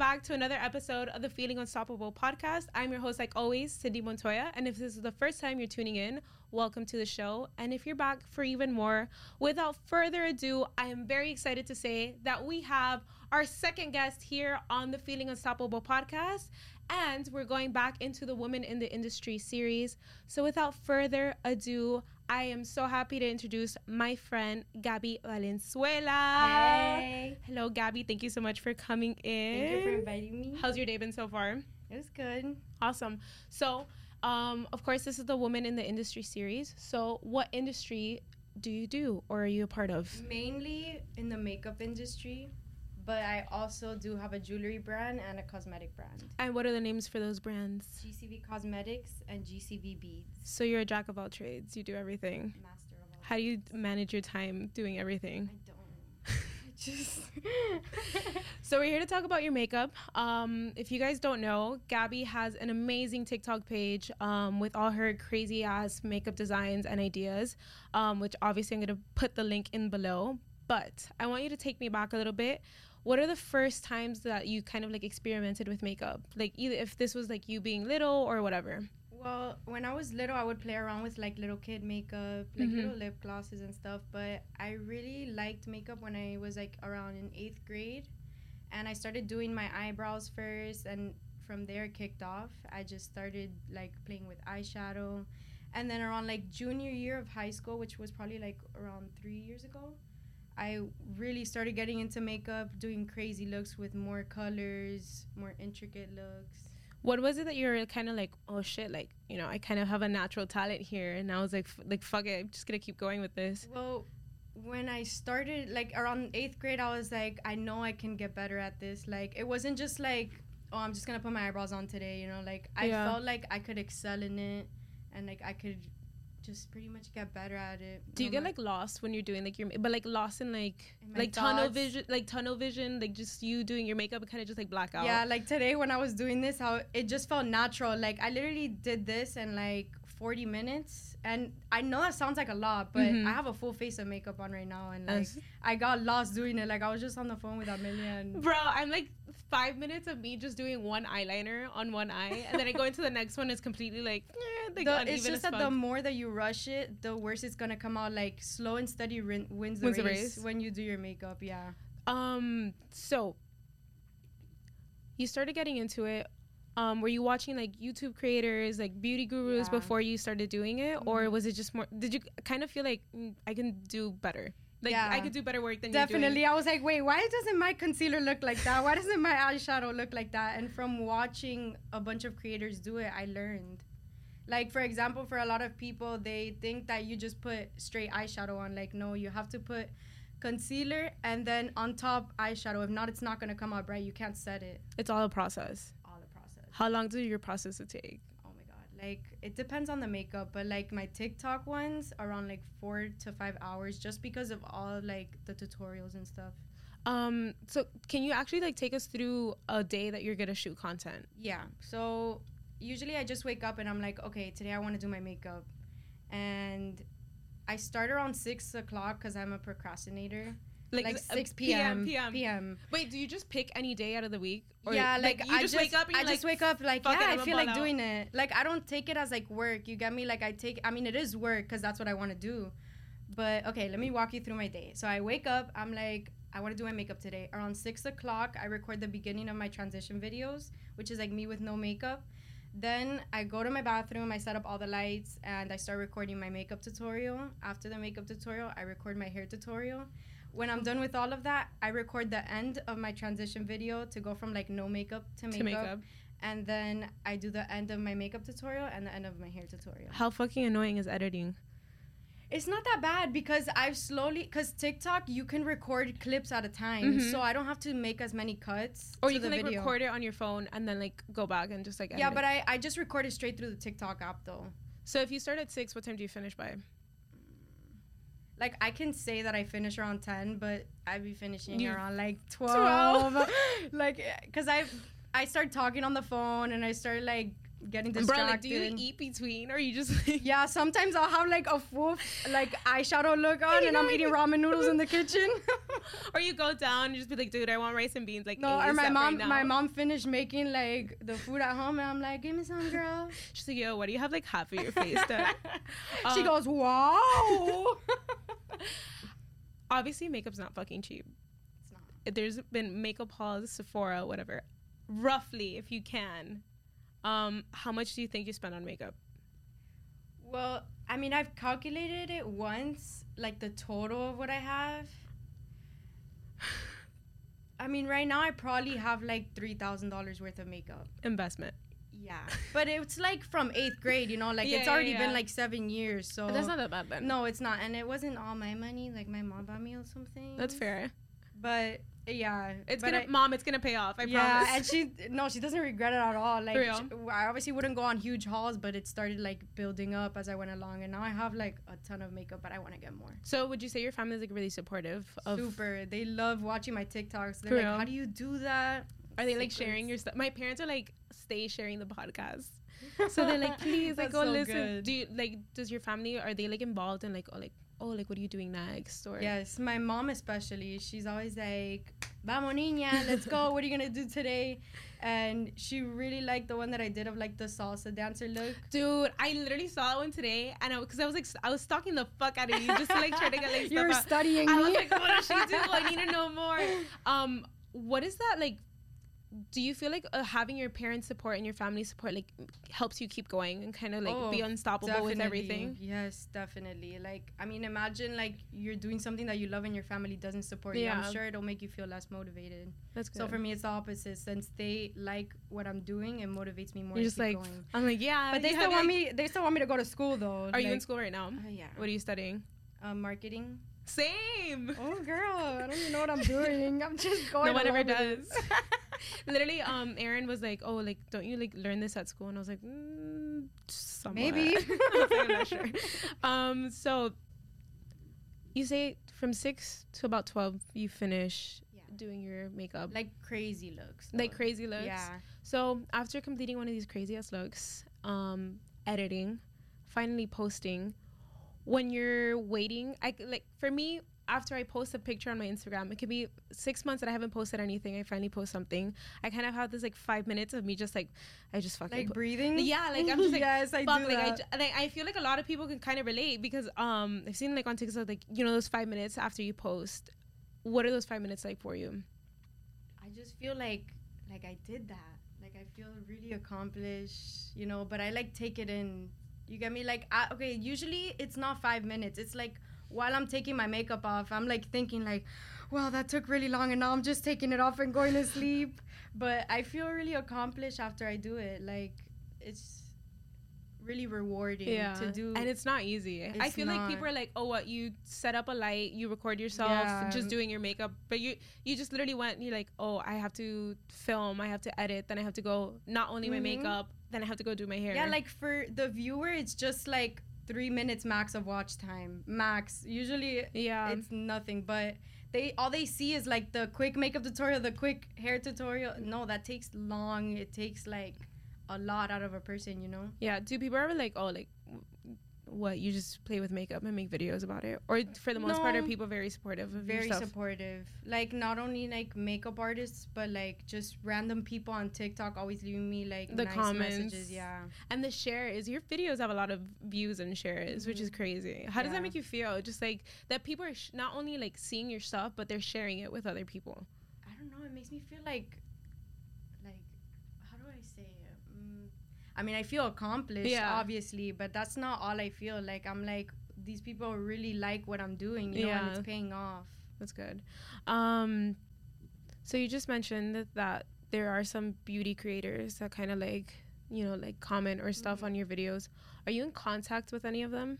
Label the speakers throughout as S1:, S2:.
S1: back to another episode of the Feeling Unstoppable podcast. I'm your host, like always, Cindy Montoya. And if this is the first time you're tuning in, welcome to the show. And if you're back for even more, without further ado, I am very excited to say that we have our second guest here on the Feeling Unstoppable podcast. And we're going back into the Women in the Industry series. So without further ado, I am so happy to introduce my friend Gaby Valenzuela.
S2: Hey.
S1: Hello, Gaby. Thank you so much for coming in.
S2: Thank you for inviting me.
S1: How's your day been so far?
S2: It was good.
S1: Awesome. So, um, of course, this is the Women in the Industry series. So, what industry do you do or are you a part of?
S2: Mainly in the makeup industry, but I also do have a jewelry brand and a cosmetic brand.
S1: And what are the names for those brands?
S2: GCV Cosmetics and GCV Beads.
S1: So, you're a jack of all trades. You do everything.
S2: Master of all.
S1: How do you manage your time doing everything?
S2: I don't. I just.
S1: So we're here to talk about your makeup. Um, if you guys don't know, Gaby has an amazing TikTok page um, with all her crazy ass makeup designs and ideas, um, which obviously I'm gonna put the link in below. But I want you to take me back a little bit. What are the first times that you kind of like experimented with makeup? Like either if this was like you being little or whatever.
S2: Well, when I was little, I would play around with like little kid makeup, like
S1: Mhm.
S2: little lip glosses and stuff. But I really liked makeup when I was like around in eighth grade, and I started doing my eyebrows first, and from there it kicked off. I just started like playing with eyeshadow, and then around like junior year of high school, which was probably like around three years ago. I really started getting into makeup, doing crazy looks with more colors, more intricate looks.
S1: What was it that you were kind of like, oh shit, like you know, I kind of have a natural talent here, and I was like, f- like fuck it, I'm just gonna keep going with this.
S2: Well, when I started, like around eighth grade, I was like, I know I can get better at this. Like, it wasn't just like, oh, I'm just gonna put my eyebrows on today. You know, like I
S1: Yeah.
S2: felt like I could excel in it, and like I could just pretty much get better at it.
S1: Do you get like lost when you're doing like your but like lost in like
S2: In
S1: like tunnel vision like tunnel vision like just you doing your makeup and kind of just like black out.
S2: Yeah, like today when I was doing this, how it just felt natural. Like I literally did this in like 40 minutes, and I know that sounds like a lot, but
S1: Mhm.
S2: I have a full face of makeup on right now, and like I got lost doing it. Like I was just on the phone with Amelia, and
S1: Bro, I'm like five minutes of me just doing one eyeliner on one eye, and then I go into the next one. It's completely like, eh, like
S2: the, it's just that the more that you rush it, the worse it's gonna come out. Like slow and steady rin- wins the
S1: Wins
S2: race,
S1: race.
S2: when you do your makeup. Yeah.
S1: um, so you started getting into it. Um, were you watching like YouTube creators, like beauty gurus,
S2: Yeah.
S1: before you started doing it, or
S2: Mhm.
S1: was it just more? Did you kind of feel like mm, I can do better? Like
S2: Yeah.
S1: I could do better work than you're?
S2: Definitely. I was like, wait, why doesn't my concealer look like that? Why doesn't my eyeshadow look like that? And from watching a bunch of creators do it, I learned. Like, for example, for a lot of people, they think that you just put straight eyeshadow on. Like, no, you have to put concealer and then on top eyeshadow. If not, it's not going to come out bright. You can't set it.
S1: It's all a process.
S2: All the process.
S1: How long does your process take?
S2: Like it depends on the makeup, but like my TikTok ones around like 4 to 5 hours just because of all like the tutorials and stuff.
S1: Um, so can you actually like take us through a day that you're gonna shoot content?
S2: Yeah. So usually I just wake up and I'm like, okay, today I want to do my makeup, and I start around six o'clock because I'm a procrastinator. Like,
S1: uh,
S2: six p.m.
S1: PM.
S2: p.m.
S1: Wait, do you just pick any day out of the week?
S2: yeah, like,
S1: you
S2: I
S1: just, wake up and
S2: I
S1: you're
S2: just wake up like
S1: "Fuck it,
S2: yeah, I feel like
S1: out."
S2: doing it. Like I don't take it as like work. You get me? Like I take. I mean, it is work because that's what I want to do. But okay, let me walk you through my day. So I wake up. I'm like, I want to do my makeup today. Around six o'clock, I record the beginning of my transition videos, which is like me with no makeup. Then I go to my bathroom. I set up all the lights and I start recording my makeup tutorial. After the makeup tutorial, I record my hair tutorial. When I'm done with all of that, I record the end of my transition video to go from like no makeup to makeup.
S1: to makeup.
S2: And then I do the end of my makeup tutorial and the end of my hair tutorial.
S1: How fucking annoying is editing?
S2: It's not that bad because I've slowly, because TikTok, you can record clips at a time.
S1: Mhm.
S2: So I don't have to make as many cuts.
S1: Or
S2: to
S1: you can like
S2: video.
S1: record it on your phone and then like go back and just like edit
S2: Yeah,
S1: it.
S2: but I, I just record it straight through the TikTok app though.
S1: so if you start at six, what time do you finish by?
S2: Like I can say that I finish around 10, but I'd be finishing
S1: You-
S2: around like 12.
S1: 12.
S2: like, because I I start talking on the phone and I start like getting
S1: Bro,
S2: distracted.
S1: like, do you eat between or you just like,
S2: Yeah, sometimes I'll have like a full like eyeshadow look on and I'm eating ramen noodles in the kitchen.
S1: or you go down and just be like, dude, I want rice and beans. Like,
S2: no, or my mom,
S1: right
S2: my mom finished making like the food at home, and I'm like, give me some, girl.
S1: She's like, yo, what do you have like half of your face done?
S2: she
S1: Um,
S2: goes, wow.
S1: Obviously, makeup's not fucking cheap.
S2: it's not.
S1: There's been makeup hauls, Sephora, whatever. Roughly, if you can, um, how much do you think you spend on makeup?
S2: Well, I mean, I've calculated it once, like the total of what I have. I mean, right now I probably have like three thousand dollars worth of makeup.
S1: Investment.
S2: Yeah, but it's like from eighth grade, you know, like
S1: Yeah,
S2: it's already
S1: yeah.
S2: been like seven years. So
S1: That's not that bad then.
S2: no, it's not, and it wasn't all my money. Like my mom bought me or something.
S1: That's fair.
S2: But yeah,
S1: It's
S2: but
S1: gonna,
S2: I-
S1: mom. It's gonna pay off. I promise.
S2: yeah,
S1: promise.
S2: and she no, she doesn't regret it at all. Like
S1: real?
S2: sh- I obviously wouldn't go on huge hauls, but it started like building up as I went along, and now I have like a ton of makeup, but I want to get more.
S1: so, would you say your family is like really supportive of?
S2: Super, they love watching my TikToks. They're
S1: For
S2: like,
S1: real?
S2: "How do you do that?"
S1: Are they like
S2: Secrets.
S1: sharing your stuff? My parents are like, stay sharing the podcast. So they're like, please, like, go
S2: so
S1: listen.
S2: good.
S1: Do you like? Does your family are they like involved in like, oh, like, oh, like, what are you doing next? Or
S2: Yes, my mom especially. She's always like, "Vamos, niña, let's go. What are you gonna do today?" And she really liked the one that I did of like the salsa dancer look.
S1: Dude, I literally saw that one today, and I because I was like, I was stalking the fuck out of you just to like try to get like You're
S2: were
S1: out.
S2: studying
S1: I
S2: me.
S1: was like, what does she do? I need to know more. Um, what is that like? Do you feel like uh, having your parents' support and your family support like helps you keep going and kind of like be
S2: Oh,
S1: unstoppable with everything?
S2: Yes, definitely. Like, I mean, imagine like you're doing something that you love and your family doesn't support you.
S1: Yeah.
S2: I'm sure it'll make you feel less motivated.
S1: That's good.
S2: So for me, it's the opposite. Since they like what I'm doing, it motivates me more.
S1: You're
S2: to
S1: just
S2: keep
S1: like,
S2: going.
S1: I'm like, yeah.
S2: but they still want
S1: like-
S2: me. They still want me to go to school though.
S1: Are you in school right now?
S2: Uh, yeah.
S1: What are you studying?
S2: Uh, marketing.
S1: Same.
S2: Oh, girl, I don't even know what I'm doing. I'm just going.
S1: no one ever does.
S2: it.
S1: Literally, um, Aaron was like, "Oh, like, don't you like learn this at school?" And I was like, mm.
S2: Maybe.
S1: I like, I'm not sure. Um, so you say from six to about twelve, you finish
S2: Yeah.
S1: doing your makeup,
S2: like crazy looks.
S1: like crazy looks.
S2: Yeah.
S1: So after completing one of these crazy ass looks, um, editing, finally posting, when you're waiting, I like for me after I post a picture on my Instagram, it could be six months that I haven't posted anything. I finally post something. I kind of have this like five minutes of me just like I just fucking
S2: Like
S1: po-
S2: breathing.
S1: yeah, like I'm just like
S2: yes, I
S1: fuck
S2: do
S1: like I,
S2: that.
S1: like I feel like a lot of people can kind of relate because um I've seen like on TikTok like you know those five minutes after you post. What are those five minutes like for you?
S2: I just feel like like I did that. Like I feel really accomplished, you know. But I like take it in. You get me? Like I, okay, usually it's not five minutes. It's like while I'm taking my makeup off, I'm like thinking like, well, that took really long, and now I'm just taking it off and going to sleep. But I feel really accomplished after I do it. Like it's really rewarding to do.
S1: and it's not easy. I
S2: It's
S1: feel like people are like, oh, what you set up a light, you record yourself,
S2: Yeah.
S1: just doing your makeup, but you you just literally went. and You're like, oh, I have to film, I have to edit, then I have to go not only my
S2: Mhm.
S1: makeup, then I have to go do my hair.
S2: Yeah, like for the viewer, it's just like three minutes max of watch time. Max. Usually
S1: yeah,
S2: it's nothing, but they all they see is like the quick makeup tutorial, the quick hair tutorial. No, that takes long. It takes like a lot out of a person, you know?
S1: yeah. Do people ever like, oh, like. What you just play with makeup and make videos about it, or for the most part, are people very supportive of
S2: Very
S1: your stuff?
S2: supportive. Like not only like makeup artists, but like just random people on TikTok always leaving me like
S1: The
S2: nice
S1: comments.
S2: messages. Yeah.
S1: And the share is your videos have a lot of views and shares, which is mm-hmm. crazy. How does that make you feel? Just like that people are sh- not only like seeing your stuff, but they're sharing it with other people.
S2: I don't know. It makes me feel like, how do I say it? Mm, I mean, I feel accomplished,
S1: Yeah.
S2: obviously, but that's not all I feel. Like, I'm like, these people really like what I'm doing, you know, and
S1: Yeah.
S2: it's paying off.
S1: That's good. Um, so you just mentioned that, that there are some beauty creators that kind of like you know like comment or stuff
S2: Mhm.
S1: on your videos. Are you in contact with any of them?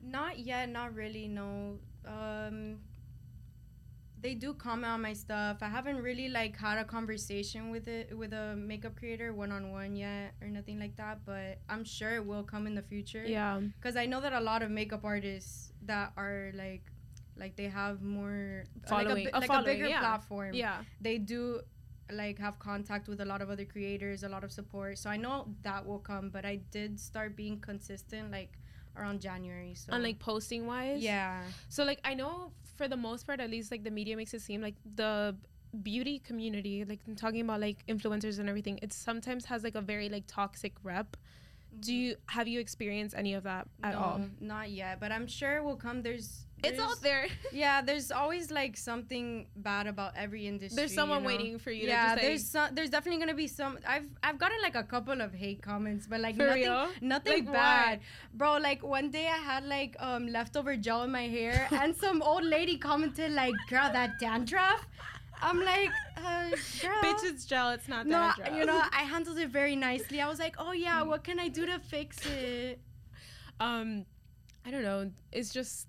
S2: Not yet, not really. No. Um, they do comment on my stuff. I haven't really like had a conversation with it with a makeup creator one on one yet or nothing like that. But I'm sure it will come in the future.
S1: Yeah.
S2: because I know that a lot of makeup artists that are like like they have more
S1: Following-
S2: like,
S1: a
S2: a, like
S1: following,
S2: a bigger
S1: yeah.
S2: platform
S1: Yeah.
S2: they do like have contact with a lot of other creators a lot of support so i know that will come but i did start being consistent like around january so
S1: On like posting wise.
S2: yeah
S1: So like I know for the most part, at least like the media makes it seem like the beauty community, like I'm talking about like influencers and everything, it sometimes has like a very like toxic rep. Do mm-hmm. you have you experienced any of that at
S2: no,
S1: all?
S2: Not yet, but I'm sure it will come. There's,
S1: It's
S2: there's-
S1: out there.
S2: Yeah, there's always like something bad about every industry.
S1: There's someone
S2: you know?
S1: waiting for you
S2: Yeah,
S1: to just like,
S2: there's some, there's definitely gonna be some. I've I've gotten like a couple of hate comments, but like nothing
S1: real?
S2: nothing
S1: Like
S2: bad, bro. Like one day I had like um leftover gel in my hair, and some old lady commented like, "Girl, that dandruff." I'm like, uh, girl.
S1: bitch, it's gel. It's not
S2: no,
S1: dandruff.
S2: you know, I handled it very nicely. I was like, "Oh yeah, what can I do to fix it?"
S1: um, I don't know. It's just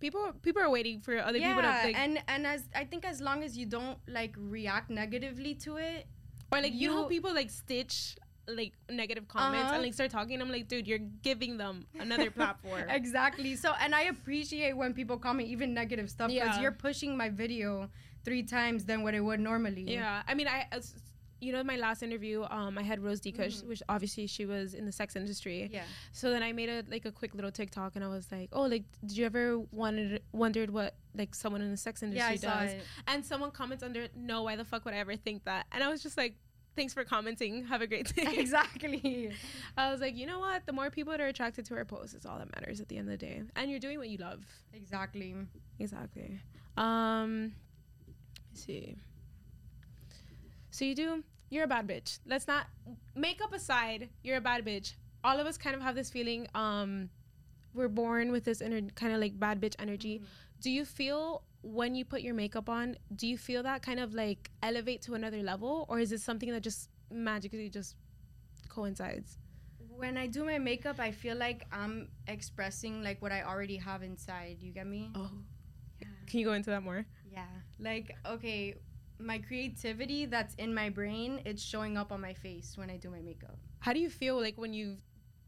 S1: people. People are waiting for other
S2: yeah,
S1: people to like,
S2: and and as I think as long as you don't like react negatively to it,
S1: or like you know people like stitch like negative comments
S2: Uh-huh.
S1: and like start talking. I'm like, dude, you're giving them another platform.
S2: exactly. So, and I appreciate when people comment even negative stuff because
S1: Yeah.
S2: you're pushing my video three times than what it would normally.
S1: Yeah, I mean, I, as- you know, my last interview, um, I had Rose Dekush,
S2: Mhm.
S1: which obviously she was in the sex industry.
S2: Yeah.
S1: So then I made a like a quick little TikTok, and I was like, oh, like, did you ever wanted wondered what like someone in the sex
S2: Yeah,
S1: industry
S2: saw
S1: does?
S2: it.
S1: And someone comments under, no, why the fuck would I ever think that? And I was just like, thanks for commenting. Have a great day.
S2: exactly.
S1: I was like, you know what? The more people that are attracted to our posts is all that matters at the end of the day. And you're doing what you love.
S2: Exactly.
S1: Exactly. Um, let's see. So you do. You're a bad bitch. Let's not makeup aside. You're a bad bitch. All of us kind of have this feeling. Um, we're born with this inner kind of like bad bitch energy. Do you feel when you put your makeup on? Do you feel that kind of like elevate to another level, or is it something that just magically just coincides?
S2: When I do my makeup, I feel like I'm expressing like what I already have inside. You get me?
S1: Oh,
S2: Yeah.
S1: can you go into that more?
S2: Yeah. Like, okay, my creativity that's in my brain, it's showing up on my face when I do my makeup.
S1: How do you feel like when you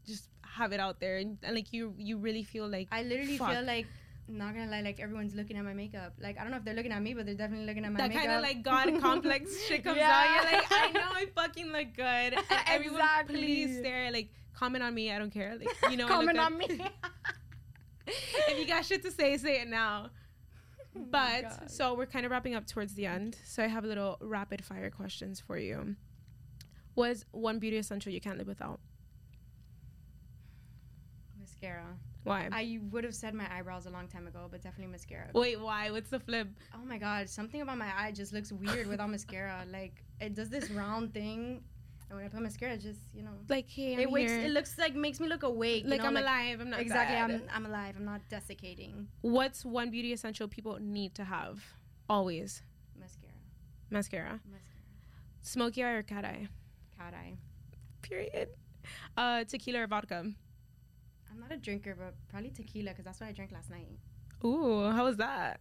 S1: just have it out there and, and like you you really feel like
S2: I literally
S1: Fuck.
S2: feel like, not gonna lie, like everyone's looking at my makeup. Like, I don't know if they're looking at me, but they're definitely looking at my
S1: that
S2: makeup.
S1: kind of like God complex shit comes
S2: Yeah.
S1: out. You're like, I know I fucking look good. And everyone,
S2: Exactly.
S1: please stare. Like, comment on me. I don't care. Like, you know,
S2: Comment on me.
S1: if you got shit to say, say it now.
S2: Oh
S1: But
S2: God.
S1: so we're kind of wrapping up towards the end. So I have a little rapid fire questions for you. Was one beauty essential you can't live without?
S2: mascara.
S1: Why?
S2: I would have said my eyebrows a long time ago, but definitely mascara.
S1: Wait, why? What's the flip?
S2: Oh my god, something about my eye just looks weird without mascara. Like it does this round thing, and when I put mascara, it just you know,
S1: Like, hey, I'm
S2: it wakes.
S1: here.
S2: It looks like makes me look awake. you
S1: like
S2: know,
S1: I'm alive. I'm not
S2: exactly.
S1: dead.
S2: I'm I'm alive. I'm not desiccating.
S1: What's one beauty essential people need to have always?
S2: Mascara.
S1: Mascara.
S2: Mascara.
S1: Smoky eye or cat eye?
S2: Cat eye.
S1: Period. Uh, tequila or vodka?
S2: I'm not a drinker, but probably tequila because that's what I drank last night.
S1: Ooh, how was that?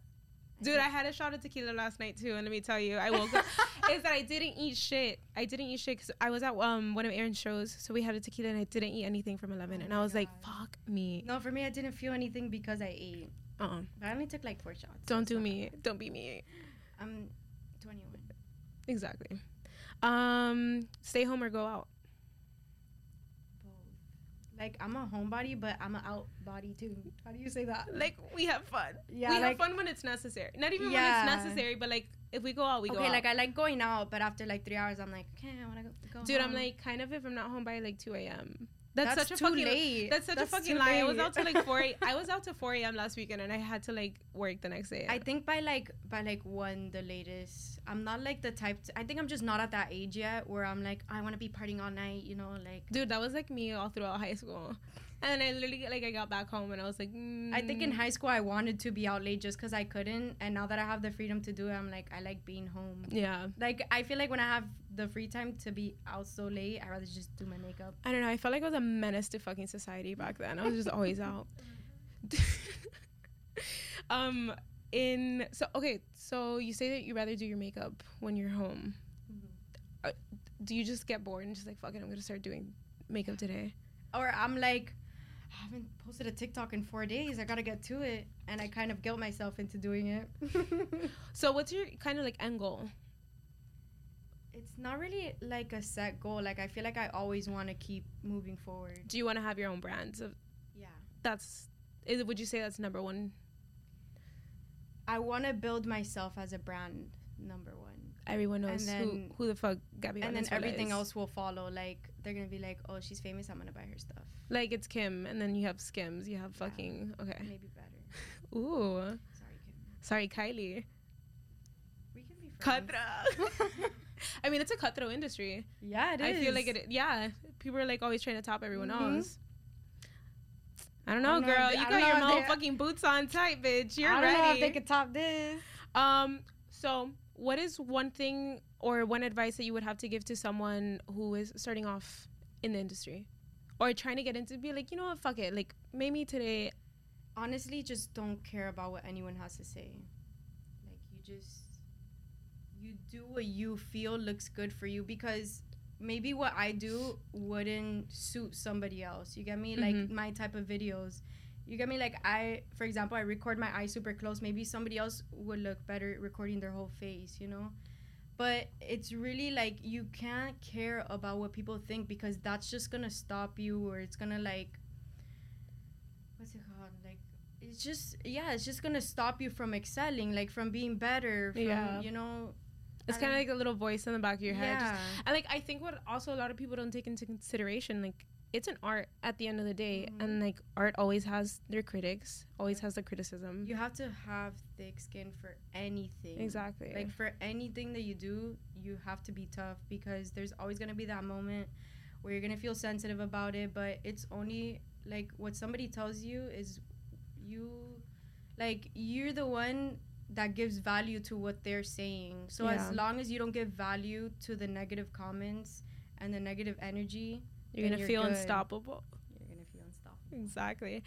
S1: Dude, I had a shot of tequila last night too, and let me tell you, I woke up. is that I didn't eat shit. I didn't eat shit because I was at um one of Aaron's shows, so we had a tequila, and I didn't eat anything from eleven,
S2: Oh
S1: and I was like, "Fuck me."
S2: No, for me, I didn't feel anything because I ate.
S1: Uh. uh
S2: But I only took like four shots.
S1: Don't do me. Don't be me.
S2: I'm 21.
S1: Exactly. Um, stay home or go out.
S2: Like I'm a homebody, but I'm an out body too. How do you say that?
S1: Like we have fun.
S2: Yeah,
S1: we have fun when it's necessary. Not even
S2: Yeah.
S1: when it's necessary, but like if we go out, we go
S2: okay, like I like going out, but after like three hours, I'm like, okay, I wanna go. go
S1: Dude, I'm like kind of if I'm not home by like 2 a.m. That's,
S2: that's
S1: such a fucking
S2: late.
S1: That's such a fucking lie. I was out to like 4 I was out to 4 a.m. last weekend and I had to like work the next day.
S2: I think by like by like one the latest. I'm not like the type. To, I think I'm just not at that age yet where I'm like I want to be partying all night. You know, like
S1: Dude, that was like me all throughout high school. And I literally like I got back home and I was like,
S2: I think in
S1: mm.
S2: high school I wanted to be out late just because I couldn't, and now that I have the freedom to do it, I'm like I like being home.
S1: Yeah.
S2: Like I feel like when I have the free time to be out so late, I rather just do my makeup.
S1: I don't know. I felt like I was a menace to fucking society back then. I was just always out. um, in so okay, so you say that you rather do your makeup when you're home. Uh, do you just get bored and just like fuck it, I'm gonna start doing makeup today?
S2: Or I'm like, I haven't posted a TikTok in four days. I gotta get to it, and I kind of guilt myself into doing it.
S1: So what's your kind of like end goal?
S2: it's not really like a set goal. Like I feel like I always want to keep moving forward.
S1: Do you want to have your own brands? Of
S2: Yeah.
S1: that's is would you say that's number one?
S2: I want to build myself as a brand number one.
S1: Everyone knows
S2: And
S1: who, who the fuck Gaby
S2: and then everything
S1: is.
S2: else will follow. Like they're gonna be like, "Oh, she's famous. I'm gonna buy her stuff."
S1: Like it's Kim, and then you have Skims. You have
S2: Yeah.
S1: fucking okay.
S2: Maybe better.
S1: Ooh,
S2: Sorry, Kim.
S1: sorry, Kylie.
S2: We can be friends.
S1: I mean, it's a cutthroat industry.
S2: yeah, it is.
S1: I feel like it. Yeah, people are like always trying to top everyone
S2: Mhm.
S1: else. I don't
S2: I
S1: know,
S2: don't
S1: girl.
S2: they-
S1: you got your
S2: know
S1: motherfucking boots on tight, bitch. You're
S2: I don't know if they could top this.
S1: Um, so what is one thing or one advice that you would have to give to someone who is starting off in the industry or trying to get into be like, you know what, fuck it. Like maybe today
S2: Honestly, just don't care about what anyone has to say. Like you just you do what you feel looks good for you because maybe what I do wouldn't suit somebody else. You get me? Like
S1: Mhm.
S2: my type of videos. You get me? Like I, for example, I record my eyes super close. Maybe somebody else would look better recording their whole face. You know. But it's really like you can't care about what people think because that's just gonna stop you or it's gonna like what's it called? Like it's just yeah, it's just gonna stop you from excelling, like from being better. From,
S1: Yeah.
S2: You know.
S1: it's kind of like a little voice in the back of your head. Just-
S2: Yeah.
S1: and like I think what also a lot of people don't take into consideration, like it's an art at the end of the day,
S2: Mhm.
S1: and like art always has their critics, always has the criticism.
S2: you have to have thick skin for anything.
S1: exactly.
S2: Like for anything that you do, you have to be tough because there's always gonna be that moment where you're gonna feel sensitive about it. But it's only like what somebody tells you is you, like you're the one that gives value to what they're saying. So
S1: Yeah.
S2: as long as you don't give value to the negative comments and the negative energy,
S1: you're gonna
S2: you're
S1: feel
S2: good.
S1: unstoppable.
S2: you're gonna feel unstoppable.
S1: Exactly.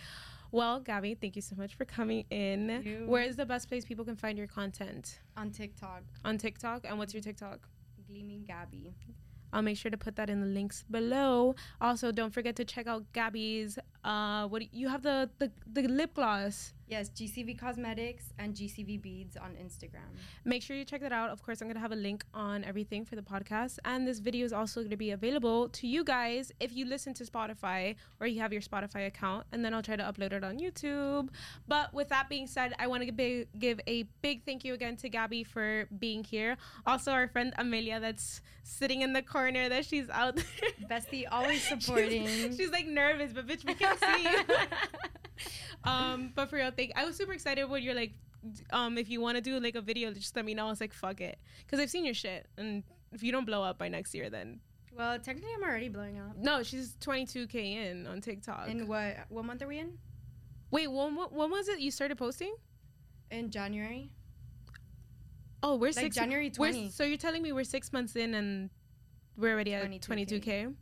S1: Well, Gaby, thank you so much for coming in.
S2: you.
S1: Where is the best place people can find your content?
S2: On TikTok,
S1: On TikTok. And what's your TikTok?
S2: Gleaming Gaby.
S1: I'll make sure to put that in the links below. Also, don't forget to check out Gaby's. Uh, what you have the the, the lip gloss?
S2: Yes, GCV Cosmetics and GCV Beads on Instagram.
S1: Make sure you check that out. Of course, I'm gonna have a link on everything for the podcast, and this video is also gonna be available to you guys if you listen to Spotify or you have your Spotify account, and then I'll try to upload it on YouTube. But with that being said, I want to give, give a big thank you again to Gaby for being here. Also, our friend Amelia that's sitting in the corner that she's out there.
S2: Bestie always
S1: She's-
S2: supporting.
S1: She's, like nervous, but bitch, we can see you. um, but for real, thank. I was super excited when you're like, um, if you want to do like a video, just let me know. I was like, fuck it, because I've seen your shit, and if you don't blow up by next year, then
S2: well, technically, I'm already blowing up.
S1: no. She's 22k in on TikTok.
S2: In what what month are we in?
S1: Wait, when, when was it you started posting?
S2: In January,
S1: Oh, we're
S2: like
S1: six.
S2: January
S1: we're,
S2: 20.
S1: so you're telling me we're six months in and we're already at
S2: 22K.
S1: 22k.
S2: Mhm.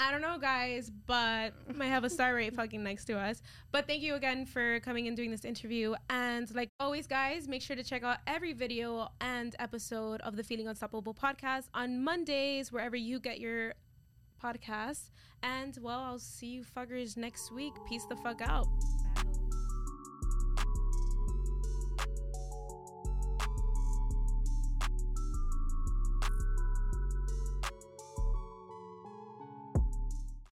S1: I don't know, guys, but might have a star rate fucking next to us. But thank you again for coming and doing this interview. And like always, guys, make sure to check out every video and episode of the Feeling Unstoppable podcast on Mondays, wherever you get your podcasts. And well, I'll see you fuckers next week. Peace the fuck out.